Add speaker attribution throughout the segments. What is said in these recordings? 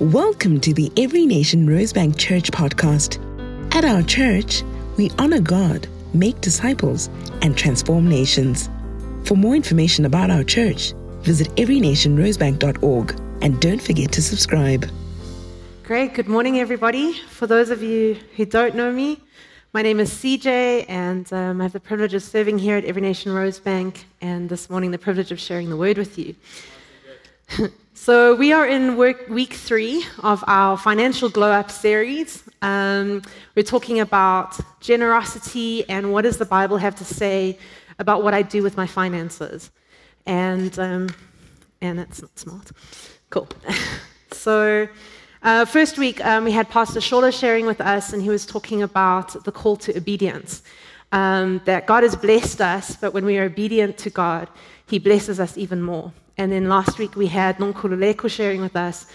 Speaker 1: Welcome to the Every Nation Rosebank Church podcast. At our church, we honor God, make disciples, and transform nations. For more information about our church, visit everynationrosebank.org and don't forget to subscribe.
Speaker 2: Great. Good morning, everybody. For those of you who don't know me, my name is CJ, and um, I have the privilege of serving here at Every Nation Rosebank, and this morning, the privilege of sharing the word with you. so, we are in work, week three of our financial glow up series. Um, we're talking about generosity and what does the Bible have to say about what I do with my finances. And, um, and that's not smart. Cool. so, uh, first week, um, we had Pastor Shola sharing with us, and he was talking about the call to obedience. Um, that God has blessed us, but when we are obedient to God, He blesses us even more. And then last week, we had Nonkululeko sharing with us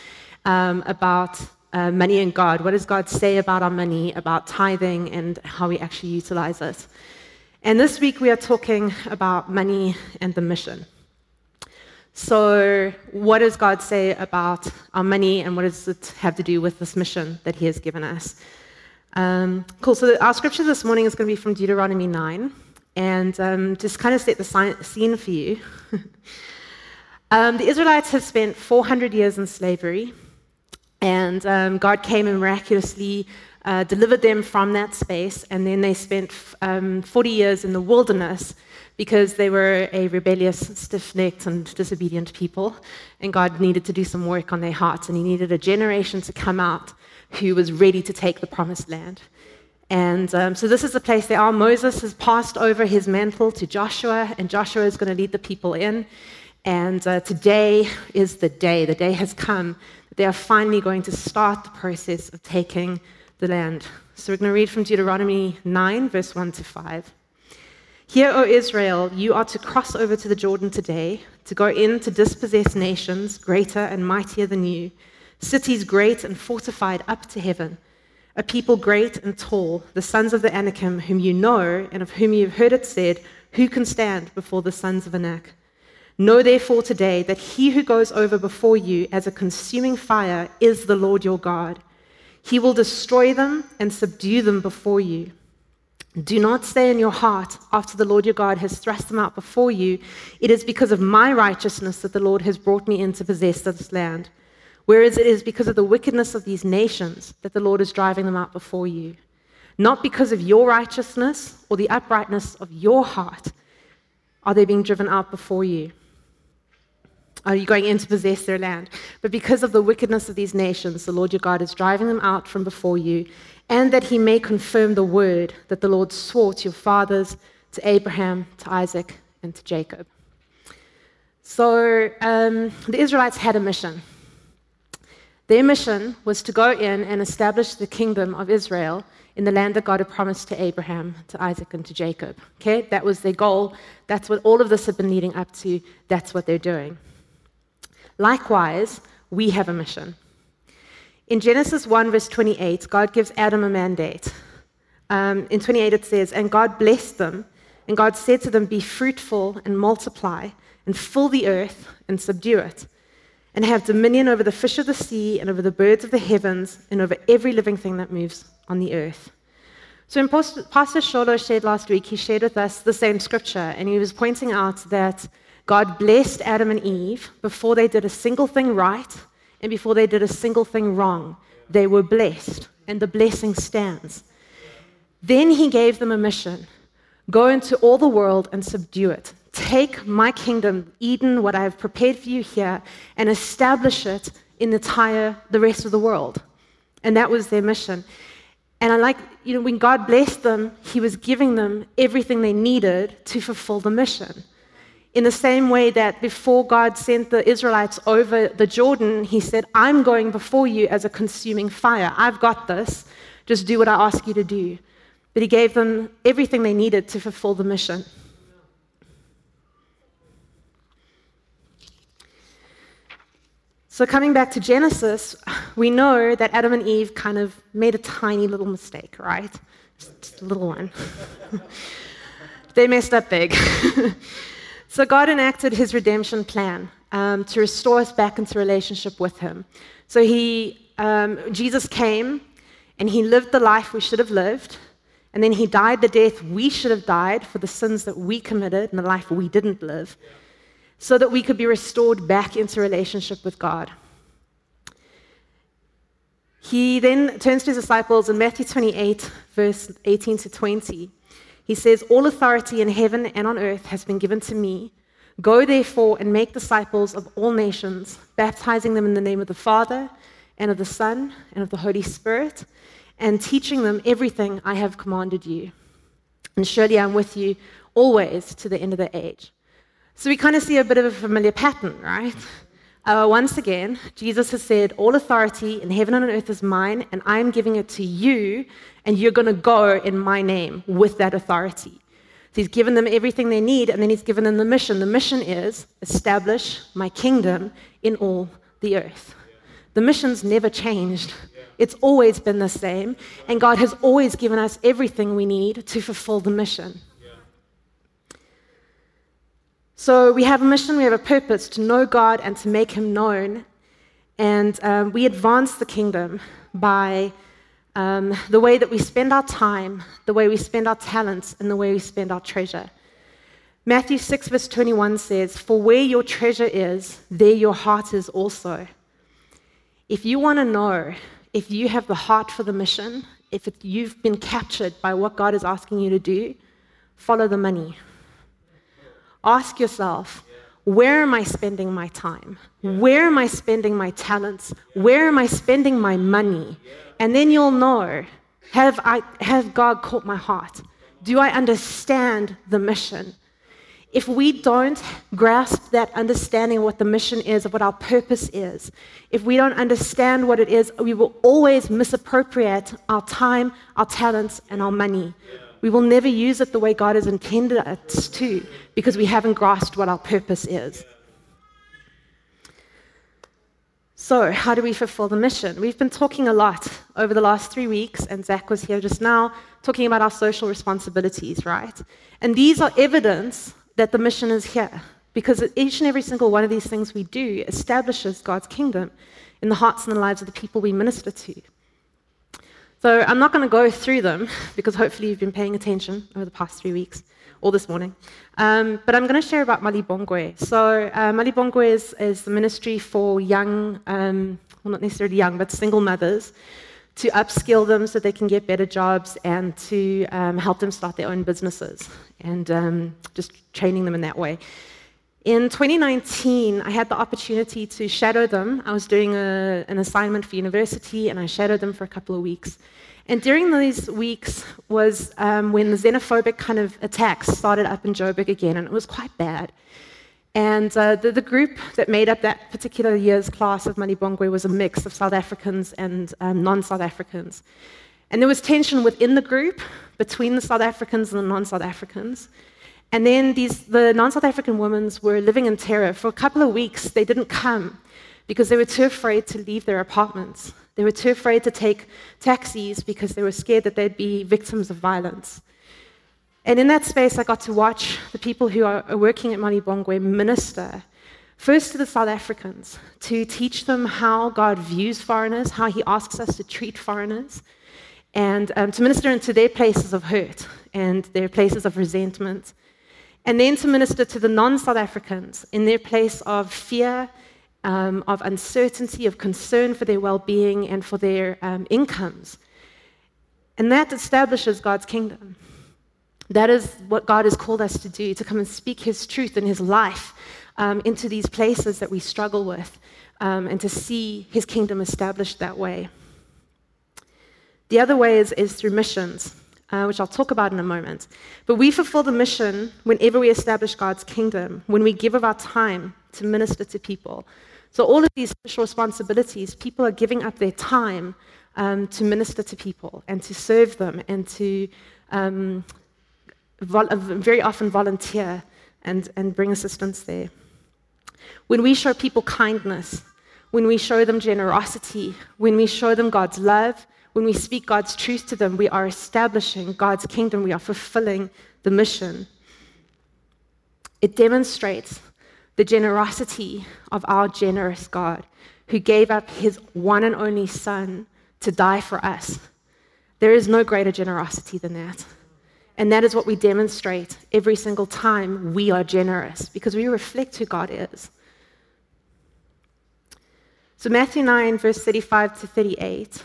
Speaker 2: um, about uh, money and God. What does God say about our money, about tithing, and how we actually utilize it? And this week, we are talking about money and the mission. So, what does God say about our money and what does it have to do with this mission that He has given us? Um, cool. So, our scripture this morning is going to be from Deuteronomy 9 and um, just kind of set the scene for you. um, the Israelites have spent 400 years in slavery, and um, God came and miraculously uh, delivered them from that space, and then they spent um, 40 years in the wilderness because they were a rebellious, stiff necked, and disobedient people. And God needed to do some work on their hearts, and He needed a generation to come out who was ready to take the promised land. And um, so this is the place they are. Moses has passed over his mantle to Joshua, and Joshua is going to lead the people in. And uh, today is the day. The day has come they are finally going to start the process of taking the land. So we're going to read from Deuteronomy 9, verse 1 to 5. Hear, O Israel, you are to cross over to the Jordan today, to go in to dispossess nations greater and mightier than you, cities great and fortified up to heaven, a people great and tall, the sons of the Anakim, whom you know, and of whom you have heard it said, Who can stand before the sons of Anak? Know therefore today that he who goes over before you as a consuming fire is the Lord your God. He will destroy them and subdue them before you. Do not say in your heart, after the Lord your God has thrust them out before you, it is because of my righteousness that the Lord has brought me in to possess this land. Whereas it is because of the wickedness of these nations that the Lord is driving them out before you. Not because of your righteousness or the uprightness of your heart are they being driven out before you. Are you going in to possess their land? But because of the wickedness of these nations, the Lord your God is driving them out from before you and that he may confirm the word that the Lord swore to your fathers, to Abraham, to Isaac, and to Jacob. So um, the Israelites had a mission. Their mission was to go in and establish the kingdom of Israel in the land that God had promised to Abraham, to Isaac, and to Jacob. Okay, that was their goal. That's what all of this had been leading up to. That's what they're doing. Likewise, we have a mission. In Genesis 1, verse 28, God gives Adam a mandate. Um, in 28, it says, And God blessed them, and God said to them, Be fruitful and multiply, and fill the earth and subdue it, and have dominion over the fish of the sea, and over the birds of the heavens, and over every living thing that moves on the earth. So, Pastor Sholo shared last week, he shared with us the same scripture, and he was pointing out that God blessed Adam and Eve before they did a single thing right and before they did a single thing wrong, they were blessed, and the blessing stands. Then he gave them a mission go into all the world and subdue it. Take my kingdom, Eden, what I have prepared for you here, and establish it in the entire, the rest of the world. And that was their mission. And I like, you know, when God blessed them, He was giving them everything they needed to fulfill the mission. In the same way that before God sent the Israelites over the Jordan, He said, I'm going before you as a consuming fire. I've got this. Just do what I ask you to do. But He gave them everything they needed to fulfill the mission. So, coming back to Genesis, we know that Adam and Eve kind of made a tiny little mistake, right? Just a little one. they messed up big. So God enacted his redemption plan. um, to restore us back into relationship with Him. So he, um, Jesus came and he lived the life we should have lived, and then he died the death we should have died for the sins that we committed and the life we didn't live, so that we could be restored back into relationship with God. He then turns to his disciples in Matthew 28, verse 18 to 20. He says, All authority in heaven and on earth has been given to me. Go therefore and make disciples of all nations, baptizing them in the name of the Father and of the Son and of the Holy Spirit, and teaching them everything I have commanded you. And surely I'm with you always to the end of the age. So we kind of see a bit of a familiar pattern, right? Uh, once again, Jesus has said, All authority in heaven and on earth is mine, and I'm giving it to you, and you're going to go in my name with that authority. So he's given them everything they need, and then he's given them the mission. The mission is establish my kingdom in all the earth. The mission's never changed. It's always been the same, and God has always given us everything we need to fulfill the mission. So we have a mission, we have a purpose to know God and to make Him known. And um, we advance the kingdom by um, the way that we spend our time, the way we spend our talents, and the way we spend our treasure. Matthew 6, verse 21 says, For where your treasure is, there your heart is also. If you want to know if you have the heart for the mission, if it, you've been captured by what God is asking you to do, follow the money. Ask yourself, where am I spending my time? Where am I spending my talents? Where am I spending my money? And then you'll know have, I, have God caught my heart? Do I understand the mission? If we don't grasp that understanding of what the mission is, of what our purpose is, if we don't understand what it is, we will always misappropriate our time, our talents, and our money. We will never use it the way God has intended us to because we haven't grasped what our purpose is. So, how do we fulfill the mission? We've been talking a lot over the last three weeks, and Zach was here just now talking about our social responsibilities, right? And these are evidence that the mission is here because each and every single one of these things we do establishes God's kingdom in the hearts and the lives of the people we minister to. So I'm not going to go through them because hopefully you've been paying attention over the past three weeks or this morning. Um, but I'm going to share about Malibongwe. So uh, Malibongwe is, is, the ministry for young, um, well, not necessarily young, but single mothers to upskill them so they can get better jobs and to um, help them start their own businesses and um, just training them in that way. In 2019, I had the opportunity to shadow them. I was doing a, an assignment for university, and I shadowed them for a couple of weeks. And during those weeks was um, when the xenophobic kind of attacks started up in Joburg again, and it was quite bad. And uh, the, the, group that made up that particular year's class of Malibongwe was a mix of South Africans and um, non South Africans. And there was tension within the group between the South Africans and the non South Africans. And then these, the non South African women were living in terror. For a couple of weeks, they didn't come because they were too afraid to leave their apartments. They were too afraid to take taxis because they were scared that they'd be victims of violence. And in that space, I got to watch the people who are working at Malibongwe minister, first to the South Africans, to teach them how God views foreigners, how He asks us to treat foreigners, and um, to minister into their places of hurt and their places of resentment and then to minister to the non South Africans in their place of fear, um, of uncertainty, of concern for their well being and for their um, incomes. And that establishes God's kingdom. That is what God has called us to do, to come and speak His truth and His life um, into these places that we struggle with, um, and to see His kingdom established that way. The other way is, is through missions uh, which I'll talk about in a moment. But we fulfill the mission whenever we establish God's kingdom, when we give of our time to minister to people. So, all of these special responsibilities, people are giving up their time um, to minister to people and to serve them and to um, vol- uh, very often volunteer and, and bring assistance there. When we show people kindness, when we show them generosity, when we show them God's love, when we speak God's truth to them, we are establishing God's kingdom, we are fulfilling the mission. It demonstrates the generosity of our generous God who gave up his one and only Son to die for us. There is no greater generosity than that. And that is what we demonstrate every single time we are generous because we reflect who God is. So, Matthew 9, verse 35 to 38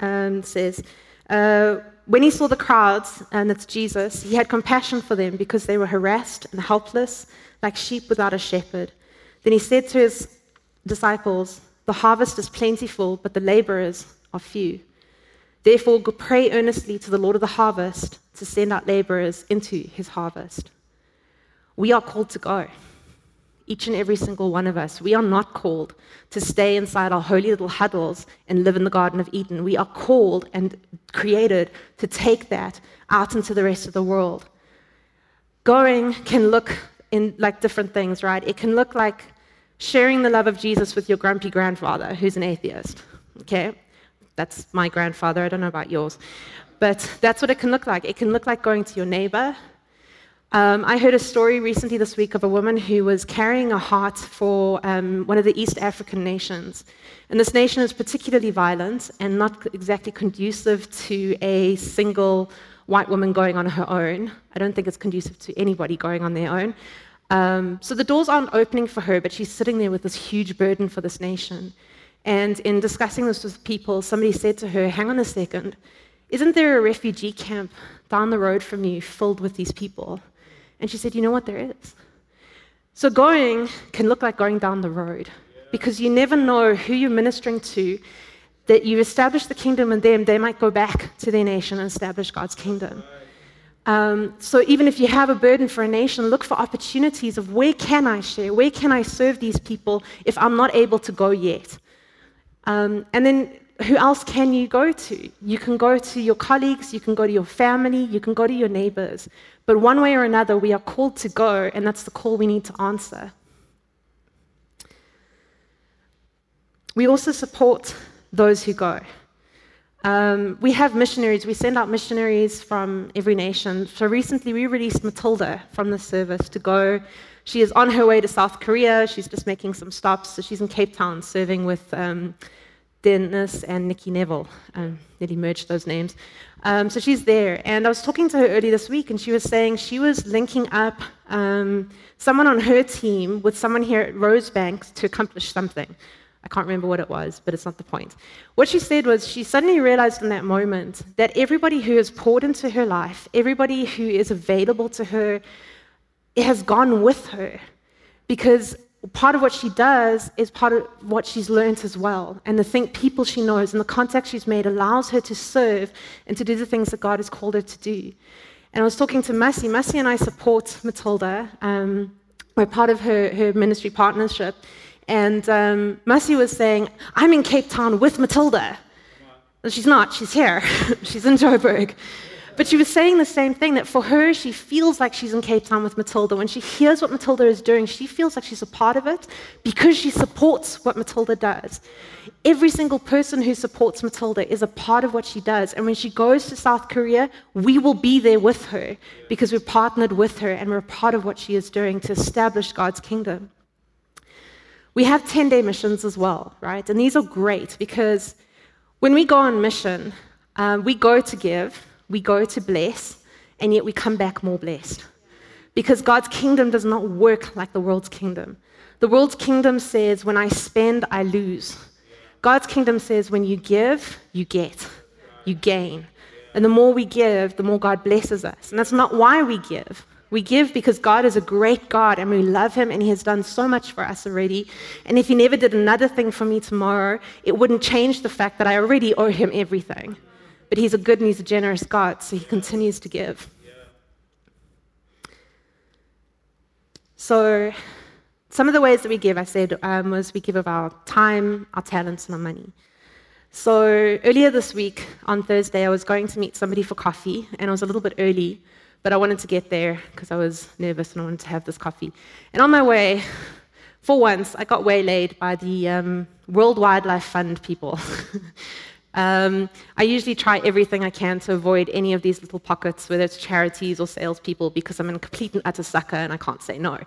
Speaker 2: um, says, uh, When he saw the crowds, and it's Jesus, he had compassion for them because they were harassed and helpless, like sheep without a shepherd. Then he said to his disciples, The harvest is plentiful, but the laborers are few. Therefore, pray earnestly to the Lord of the harvest to send out laborers into his harvest. We are called to go each and every single one of us. We are not called to stay inside our holy little huddles and live in the Garden of Eden. We are called and created to take that out into the rest of the world. Going can look in like different things, right? It can look like sharing the love of Jesus with your grumpy grandfather who's an atheist. Okay? That's my grandfather. I don't know about yours. But that's what it can look like. It can look like going to your neighbor um, I heard a story recently this week of a woman who was carrying a heart for um, one of the East African nations. And this nation is particularly violent and not exactly conducive to a single white woman going on her own. I don't think it's conducive to anybody going on their own. Um, so the doors aren't opening for her, but she's sitting there with this huge burden for this nation. And in discussing this with people, somebody said to her, Hang on a second, isn't there a refugee camp down the road from you filled with these people? And she said, You know what? There is. So going can look like going down the road because you never know who you're ministering to. That you establish the kingdom in them, they might go back to their nation and establish God's kingdom. Um, so even if you have a burden for a nation, look for opportunities of where can I share, where can I serve these people if I'm not able to go yet. Um, and then who else can you go to? You can go to your colleagues, you can go to your family, you can go to your neighbors. But one way or another, we are called to go, and that's the call we need to answer. We also support those who go. Um, we have missionaries, we send out missionaries from every nation. So recently, we released Matilda from the service to go. She is on her way to South Korea. She's just making some stops. So she's in Cape Town serving with um, Dennis and Nikki Neville. Um, nearly merged those names. Um, so she's there. And I was talking to her earlier this week, and she was saying she was linking up um, someone on her team with someone here at Rosebank to accomplish something. I can't remember what it was, but it's not the point. What she said was she suddenly realized in that moment that everybody who has poured into her life, everybody who is available to her, has gone with her because part of what she does is part of what she's learned as well. And the thing, people she knows and the contacts she's made allows her to serve and to do the things that God has called her to do. And I was talking to Massey. Massey and I support Matilda. Um, we're part of her, her ministry partnership. And um, Massey was saying, I'm in Cape Town with Matilda. She's not, she's here. she's in Joburg. But she was saying the same thing that for her, she feels like she's in Cape Town with Matilda. When she hears what Matilda is doing, she feels like she's a part of it because she supports what Matilda does. Every single person who supports Matilda is a part of what she does. And when she goes to South Korea, we will be there with her because we're partnered with her and we're part of what she is doing to establish God's kingdom. We have 10 day missions as well, right? And these are great because when we go on mission, um, we go to give we go to bless, and yet we come back more blessed. Because God's kingdom does not work like the world's kingdom. The world's kingdom says, when I spend, I lose. God's kingdom says, when you give, you get, you gain. And the more we give, the more God blesses us. And that's not why we give. We give because God is a great God and we love Him and He has done so much for us already. And if He never did another thing for me tomorrow, it wouldn't change the fact that I already owe Him everything. But he's a good and he's a generous God, so he continues to give. So, some of the ways that we give, I said, um, was we give of our time, our talents, and our money. So, earlier this week, on Thursday, I was going to meet somebody for coffee, and I was a little bit early, but I wanted to get there because I was nervous and I wanted to have this coffee. And on my way, for once, I got waylaid by the um, World Wildlife Fund people. Um, I usually try everything I can to avoid any of these little pockets, whether it's charities or salespeople, because I'm a complete and utter sucker and I can't say no.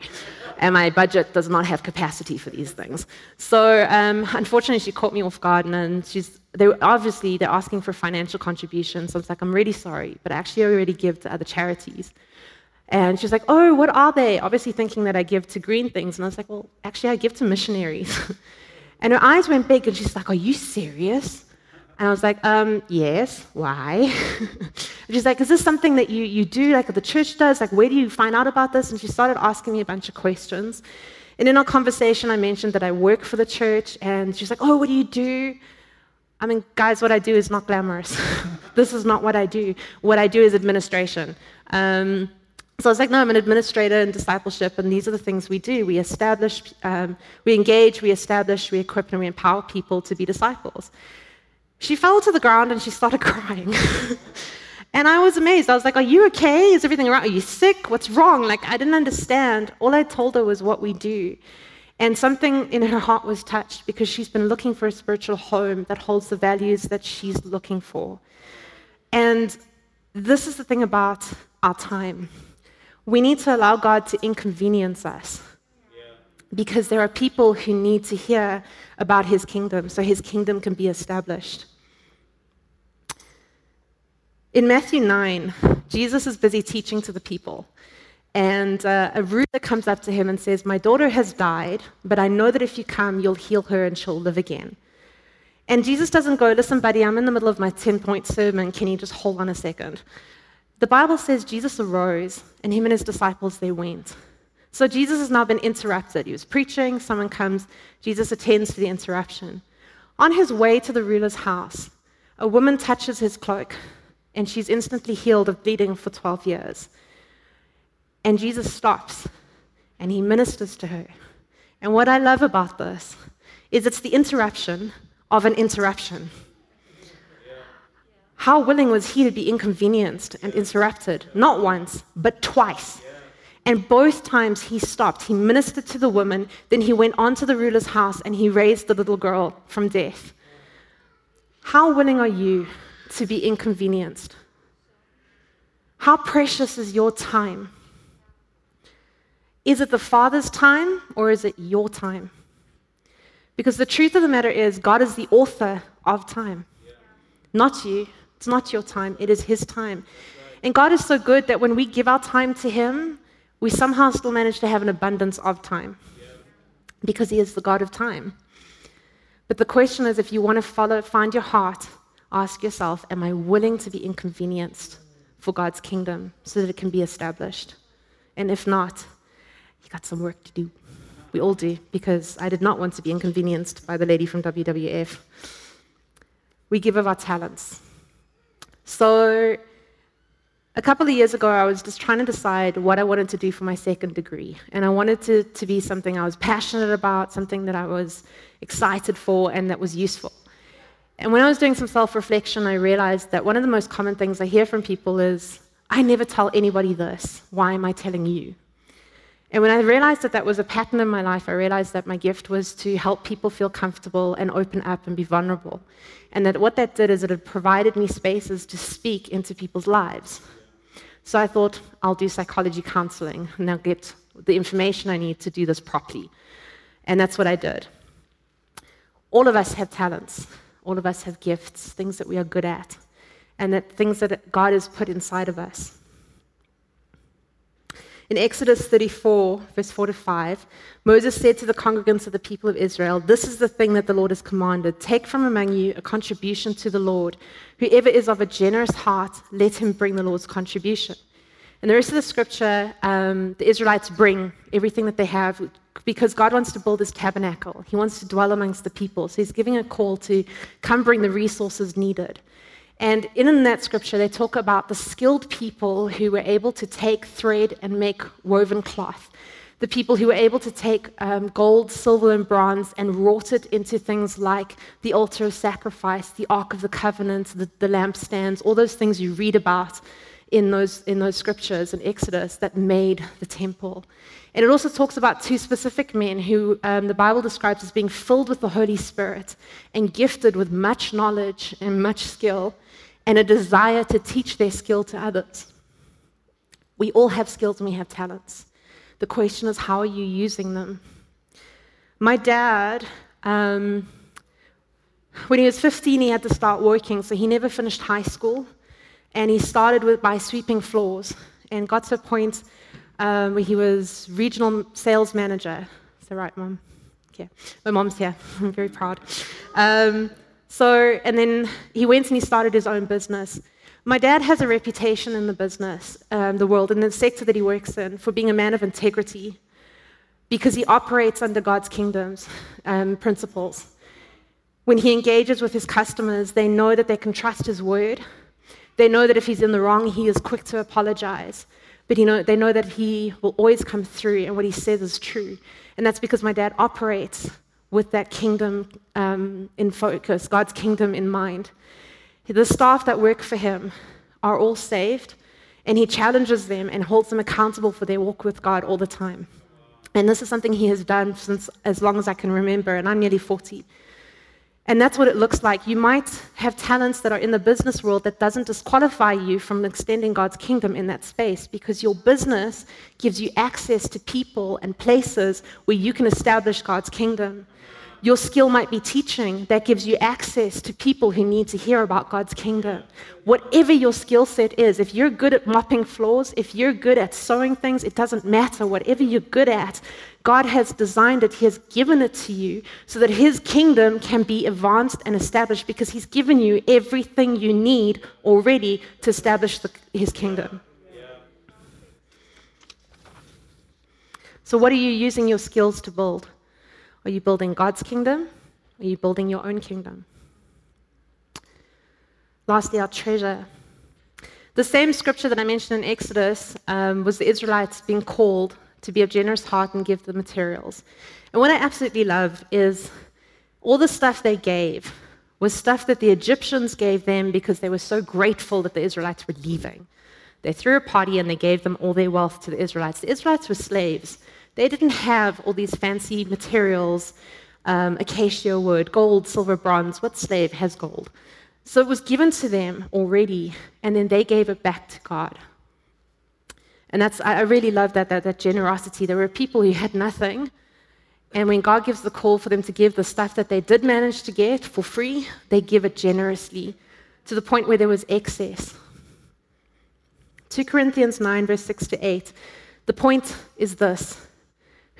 Speaker 2: And my budget does not have capacity for these things. So um, unfortunately, she caught me off guard, and she's they obviously they're asking for financial contributions. So I was like, I'm really sorry, but I actually I already give to other charities. And she's like, Oh, what are they? Obviously thinking that I give to green things. And I was like, Well, actually I give to missionaries. and her eyes went big, and she's like, Are you serious? And I was like, um, yes, why? she's like, is this something that you, you do, like the church does? Like, where do you find out about this? And she started asking me a bunch of questions. And in our conversation, I mentioned that I work for the church, and she's like, oh, what do you do? I mean, guys, what I do is not glamorous. this is not what I do. What I do is administration. Um, so I was like, no, I'm an administrator in discipleship, and these are the things we do. We establish, um, we engage, we establish, we equip, and we empower people to be disciples. She fell to the ground and she started crying. and I was amazed. I was like, Are you okay? Is everything all right? Are you sick? What's wrong? Like, I didn't understand. All I told her was what we do. And something in her heart was touched because she's been looking for a spiritual home that holds the values that she's looking for. And this is the thing about our time. We need to allow God to inconvenience us because there are people who need to hear about his kingdom so his kingdom can be established. In Matthew 9, Jesus is busy teaching to the people. And uh, a ruler comes up to him and says, My daughter has died, but I know that if you come, you'll heal her and she'll live again. And Jesus doesn't go, Listen, buddy, I'm in the middle of my 10 point sermon. Can you just hold on a second? The Bible says Jesus arose, and him and his disciples, they went. So Jesus has now been interrupted. He was preaching, someone comes, Jesus attends to the interruption. On his way to the ruler's house, a woman touches his cloak and she's instantly healed of bleeding for 12 years. And Jesus stops and he ministers to her. And what I love about this is it's the interruption of an interruption. How willing was he to be inconvenienced and interrupted? Not once, but twice. And both times he stopped. He ministered to the woman, then he went on to the ruler's house and he raised the little girl from death. How willing are you to be inconvenienced? How precious is your time? Is it the Father's time or is it your time? Because the truth of the matter is, God is the author of time, not you. It's not your time, it is His time. And God is so good that when we give our time to Him, we somehow still manage to have an abundance of time because He is the God of time. But the question is if you want to follow, find your heart, ask yourself, Am I willing to be inconvenienced for God's kingdom so that it can be established? And if not, you got some work to do. We all do, because I did not want to be inconvenienced by the lady from WWF. We give of our talents. So a couple of years ago, I was just trying to decide what I wanted to do for my second degree. And I wanted to, to be something I was passionate about, something that I was excited for, and that was useful. And when I was doing some self reflection, I realized that one of the most common things I hear from people is, I never tell anybody this. Why am I telling you? And when I realized that that was a pattern in my life, I realized that my gift was to help people feel comfortable and open up and be vulnerable. And that what that did is it had provided me spaces to speak into people's lives. So I thought, I'll do psychology counseling and I'll get the information I need to do this properly. And that's what I did. All of us have talents, all of us have gifts, things that we are good at, and that things that God has put inside of us. In Exodus 34, verse 4 to 5, Moses said to the congregants of the people of Israel, This is the thing that the Lord has commanded. Take from among you a contribution to the Lord. Whoever is of a generous heart, let him bring the Lord's contribution. And the rest of the scripture, um, the Israelites bring everything that they have because God wants to build his tabernacle. He wants to dwell amongst the people. So he's giving a call to come bring the resources needed. And in that scripture, they talk about the skilled people who were able to take thread and make woven cloth. The people who were able to take um, gold, silver, and bronze and wrought it into things like the altar of sacrifice, the Ark of the Covenant, the, the lampstands, all those things you read about in those, in those scriptures in Exodus that made the temple. And it also talks about two specific men who um, the Bible describes as being filled with the Holy Spirit and gifted with much knowledge and much skill and a desire to teach their skill to others. We all have skills and we have talents. The question is, how are you using them? My dad, um, when he was 15, he had to start working, so he never finished high school. And he started with, by sweeping floors and got to a point um, he was regional sales manager. Is that right, mom? Yeah, my mom's here. I'm very proud. Um, so, and then he went and he started his own business. My dad has a reputation in the business, um, the world, in the sector that he works in, for being a man of integrity because he operates under God's kingdom's um, principles. When he engages with his customers, they know that they can trust his word. They know that if he's in the wrong, he is quick to apologize. But you know, they know that he will always come through and what he says is true. And that's because my dad operates with that kingdom um, in focus, God's kingdom in mind. The staff that work for him are all saved, and he challenges them and holds them accountable for their walk with God all the time. And this is something he has done since as long as I can remember, and I'm nearly 40. And that's what it looks like. You might have talents that are in the business world that doesn't disqualify you from extending God's kingdom in that space because your business gives you access to people and places where you can establish God's kingdom. Your skill might be teaching that gives you access to people who need to hear about God's kingdom. Whatever your skill set is, if you're good at mopping floors, if you're good at sewing things, it doesn't matter. Whatever you're good at, God has designed it, He has given it to you so that His kingdom can be advanced and established because He's given you everything you need already to establish the, His kingdom. So, what are you using your skills to build? Are you building God's kingdom? Are you building your own kingdom? Lastly, our treasure. The same scripture that I mentioned in Exodus um, was the Israelites being called to be of generous heart and give the materials. And what I absolutely love is all the stuff they gave was stuff that the Egyptians gave them because they were so grateful that the Israelites were leaving. They threw a party and they gave them all their wealth to the Israelites. The Israelites were slaves. They didn't have all these fancy materials, um, acacia wood, gold, silver, bronze. What slave has gold? So it was given to them already, and then they gave it back to God. And that's, I really love that, that, that generosity. There were people who had nothing, and when God gives the call for them to give the stuff that they did manage to get for free, they give it generously to the point where there was excess. 2 Corinthians 9, verse 6 to 8. The point is this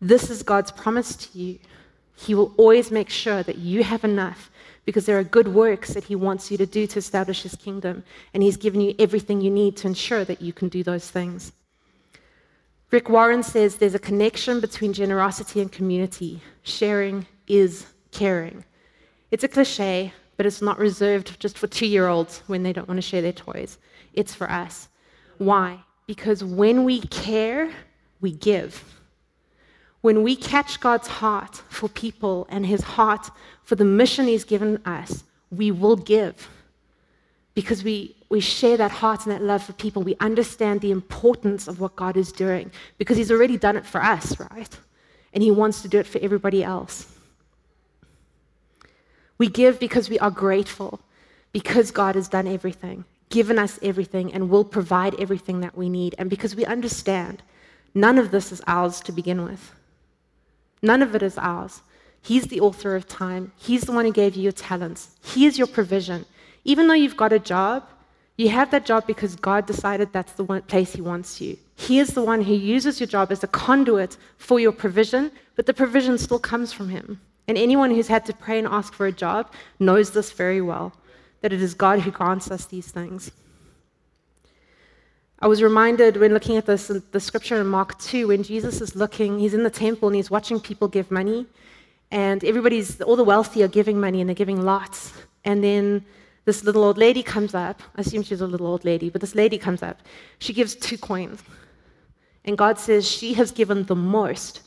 Speaker 2: This is God's promise to you. He will always make sure that you have enough because there are good works that He wants you to do to establish His kingdom, and He's given you everything you need to ensure that you can do those things. Rick Warren says there's a connection between generosity and community. Sharing is caring. It's a cliche, but it's not reserved just for two year olds when they don't want to share their toys. It's for us. Why? Because when we care, we give. When we catch God's heart for people and his heart for the mission he's given us, we will give. Because we, we share that heart and that love for people. We understand the importance of what God is doing because he's already done it for us, right? And he wants to do it for everybody else. We give because we are grateful, because God has done everything, given us everything, and will provide everything that we need, and because we understand none of this is ours to begin with. None of it is ours. He's the author of time. He's the one who gave you your talents. He is your provision. Even though you've got a job, you have that job because God decided that's the one place He wants you. He is the one who uses your job as a conduit for your provision, but the provision still comes from Him. And anyone who's had to pray and ask for a job knows this very well that it is God who grants us these things. I was reminded when looking at this, the scripture in Mark 2, when Jesus is looking, he's in the temple and he's watching people give money, and everybody's, all the wealthy are giving money and they're giving lots. And then this little old lady comes up. I assume she's a little old lady, but this lady comes up. She gives two coins. And God says she has given the most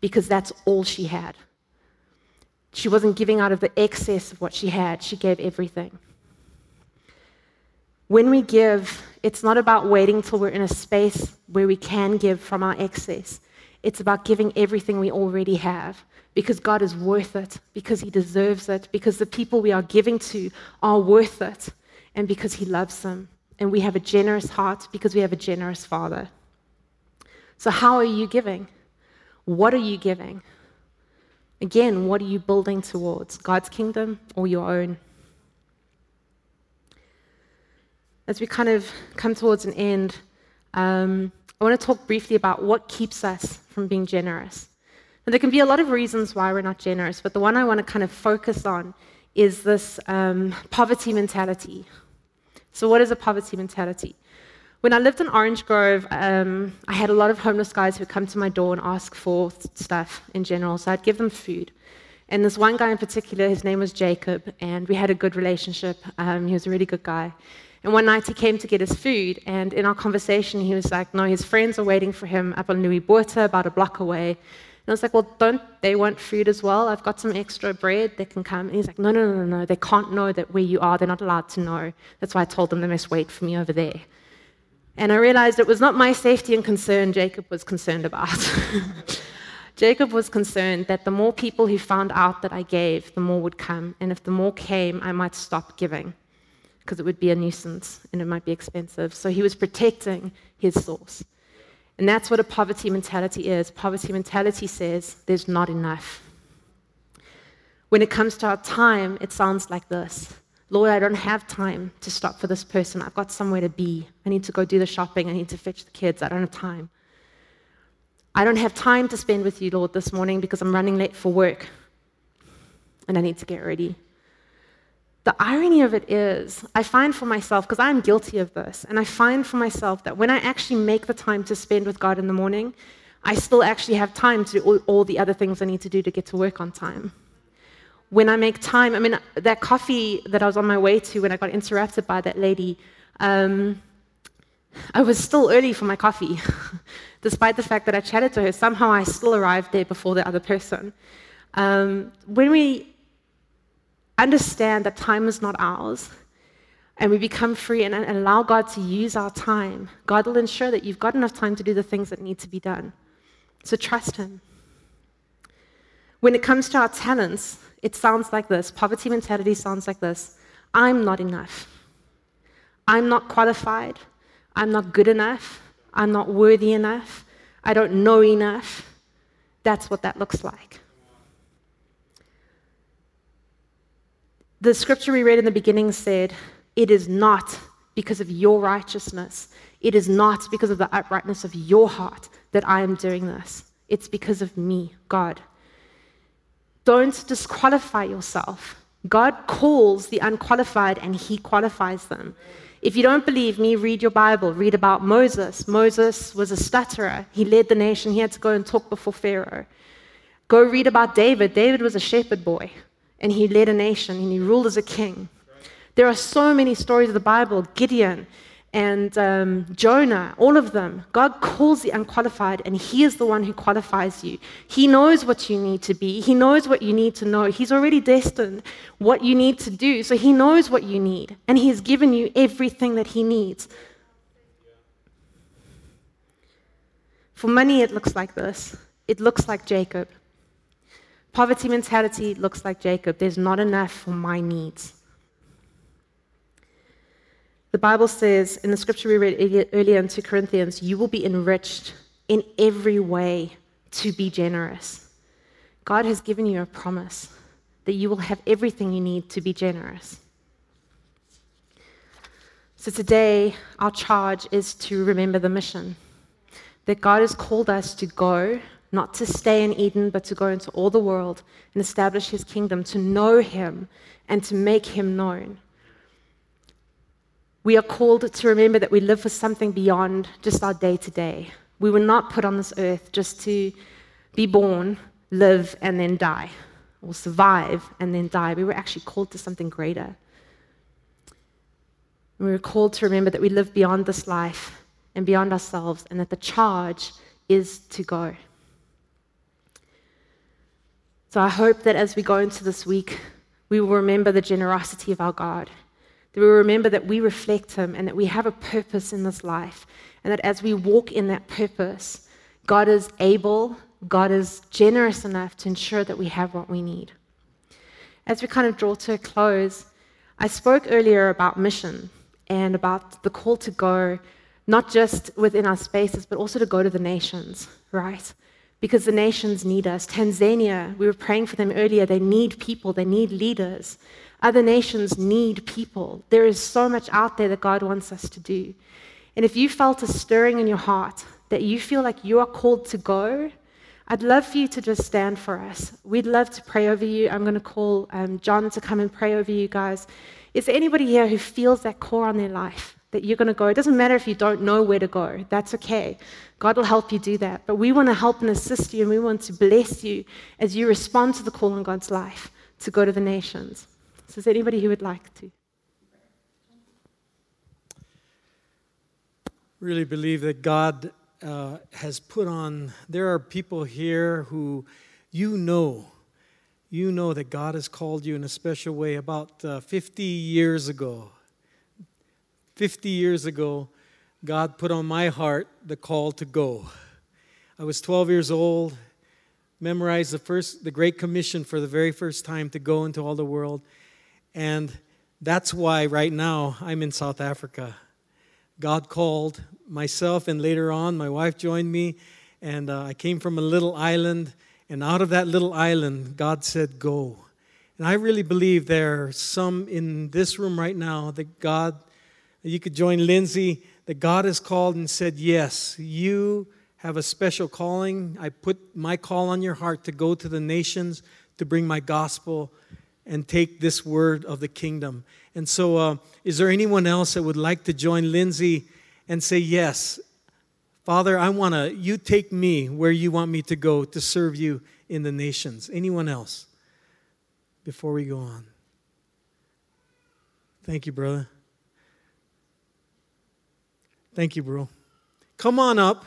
Speaker 2: because that's all she had. She wasn't giving out of the excess of what she had, she gave everything. When we give, it's not about waiting till we're in a space where we can give from our excess. It's about giving everything we already have because God is worth it, because He deserves it, because the people we are giving to are worth it, and because He loves them. And we have a generous heart because we have a generous Father. So, how are you giving? What are you giving? Again, what are you building towards? God's kingdom or your own? As we kind of come towards an end, um, I want to talk briefly about what keeps us from being generous. And there can be a lot of reasons why we're not generous, but the one I want to kind of focus on is this um, poverty mentality. So, what is a poverty mentality? When I lived in Orange Grove, um, I had a lot of homeless guys who would come to my door and ask for stuff in general, so I'd give them food. And this one guy in particular, his name was Jacob, and we had a good relationship. Um, he was a really good guy. And one night he came to get his food, and in our conversation, he was like, No, his friends are waiting for him up on Louis Botha, about a block away. And I was like, Well, don't they want food as well? I've got some extra bread, they can come. And he's like, No, no, no, no, they can't know that where you are, they're not allowed to know. That's why I told them they must wait for me over there. And I realized it was not my safety and concern Jacob was concerned about. Jacob was concerned that the more people who found out that I gave, the more would come. And if the more came, I might stop giving because it would be a nuisance and it might be expensive. So he was protecting his source. And that's what a poverty mentality is. Poverty mentality says there's not enough. When it comes to our time, it sounds like this Lord, I don't have time to stop for this person. I've got somewhere to be. I need to go do the shopping. I need to fetch the kids. I don't have time. I don't have time to spend with you, Lord, this morning because I'm running late for work and I need to get ready. The irony of it is, I find for myself, because I'm guilty of this, and I find for myself that when I actually make the time to spend with God in the morning, I still actually have time to do all, all the other things I need to do to get to work on time when I make time, I mean, that coffee that I was on my way to when I got interrupted by that lady, um, I was still early for my coffee. Despite the fact that I chatted to her, somehow I still arrived there before the other person. Um, when we understand that time is not ours, and we become free and, and allow God to use our time, God will ensure that you've got enough time to do the things that need to be done. So trust Him. When it comes to our talents, it sounds like this poverty mentality sounds like this I'm not enough. I'm not qualified. I'm not good enough. I'm not worthy enough. I don't know enough. That's what that looks like. The scripture we read in the beginning said, It is not because of your righteousness, it is not because of the uprightness of your heart that I am doing this. It's because of me, God. Don't disqualify yourself. God calls the unqualified and he qualifies them. If you don't believe me, read your Bible. Read about Moses. Moses was a stutterer. He led the nation. He had to go and talk before Pharaoh. Go read about David. David was a shepherd boy and he led a nation and he ruled as a king. There are so many stories of the Bible Gideon, and um, Jonah, all of them. God calls the unqualified, and He is the one who qualifies you. He knows what you need to be, He knows what you need to know. He's already destined what you need to do, so He knows what you need, and He has given you everything that He needs. For money, it looks like this it looks like Jacob. Poverty mentality looks like Jacob. There's not enough for my needs. The Bible says in the scripture we read earlier in 2 Corinthians, you will be enriched in every way to be generous. God has given you a promise that you will have everything you need to be generous. So today, our charge is to remember the mission that God has called us to go, not to stay in Eden, but to go into all the world and establish his kingdom, to know him and to make him known. We are called to remember that we live for something beyond just our day to day. We were not put on this earth just to be born, live, and then die, or survive and then die. We were actually called to something greater. We were called to remember that we live beyond this life and beyond ourselves, and that the charge is to go. So I hope that as we go into this week, we will remember the generosity of our God, that we will remember that we reflect Him and that we have a purpose in this life, and that as we walk in that purpose, God is able, God is generous enough to ensure that we have what we need. As we kind of draw to a close, I spoke earlier about mission and about the call to go, not just within our spaces, but also to go to the nations, right? Because the nations need us. Tanzania, we were praying for them earlier, they need people, they need leaders. Other nations need people. There is so much out there that God wants us to do. And if you felt a stirring in your heart that you feel like you are called to go, I'd love for you to just stand for us. We'd love to pray over you. I'm going to call um, John to come and pray over you guys. Is there anybody here who feels that core on their life? That you're going to go. It doesn't matter if you don't know where to go, that's okay. God will help you do that. But we want to help and assist you, and we want to bless you as you respond to the call in God's life to go to the nations. So, is there anybody who would like to?
Speaker 3: Really believe that God uh, has put on, there are people here who you know, you know that God has called you in a special way. About uh, 50 years ago, 50 years ago, God put on my heart the call to go. I was 12 years old, memorized the first the great commission for the very first time to go into all the world. And that's why right now I'm in South Africa. God called myself and later on my wife joined me and uh, I came from a little island and out of that little island God said go. And I really believe there are some in this room right now that God you could join Lindsay, that God has called and said, Yes, you have a special calling. I put my call on your heart to go to the nations to bring my gospel and take this word of the kingdom. And so, uh, is there anyone else that would like to join Lindsay and say, Yes, Father, I want to, you take me where you want me to go to serve you in the nations? Anyone else before we go on? Thank you, brother. Thank you, bro. Come on up.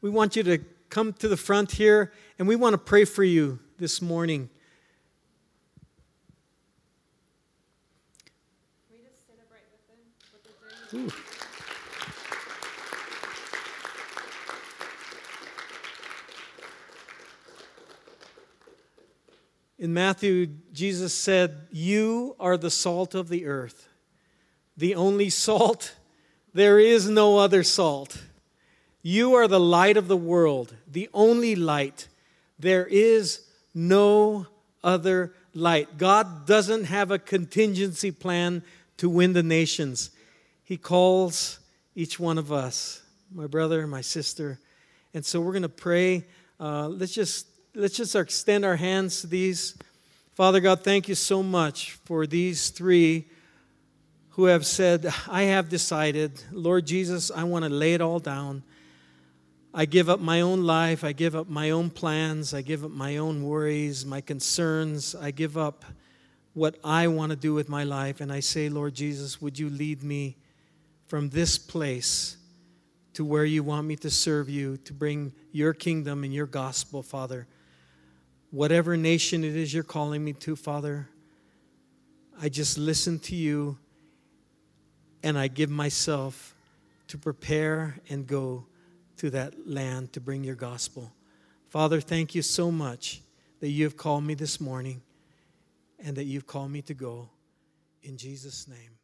Speaker 3: We want you to come to the front here, and we want to pray for you this morning. In Matthew, Jesus said, You are the salt of the earth, the only salt there is no other salt. You are the light of the world, the only light. There is no other light. God doesn't have a contingency plan to win the nations. He calls each one of us, my brother, my sister. And so we're going to pray. Uh, let's just let's just extend our hands to these. Father God, thank you so much for these three who have said, I have decided, Lord Jesus, I want to lay it all down. I give up my own life. I give up my own plans. I give up my own worries, my concerns. I give up what I want to do with my life. And I say, Lord Jesus, would you lead me from this place to where you want me to serve you, to bring your kingdom and your gospel, Father? Whatever nation it is you're calling me to, Father, I just listen to you and I give myself to prepare and go to that land to bring your gospel. Father, thank you so much that you have called me this morning and that you've called me to go. In Jesus' name.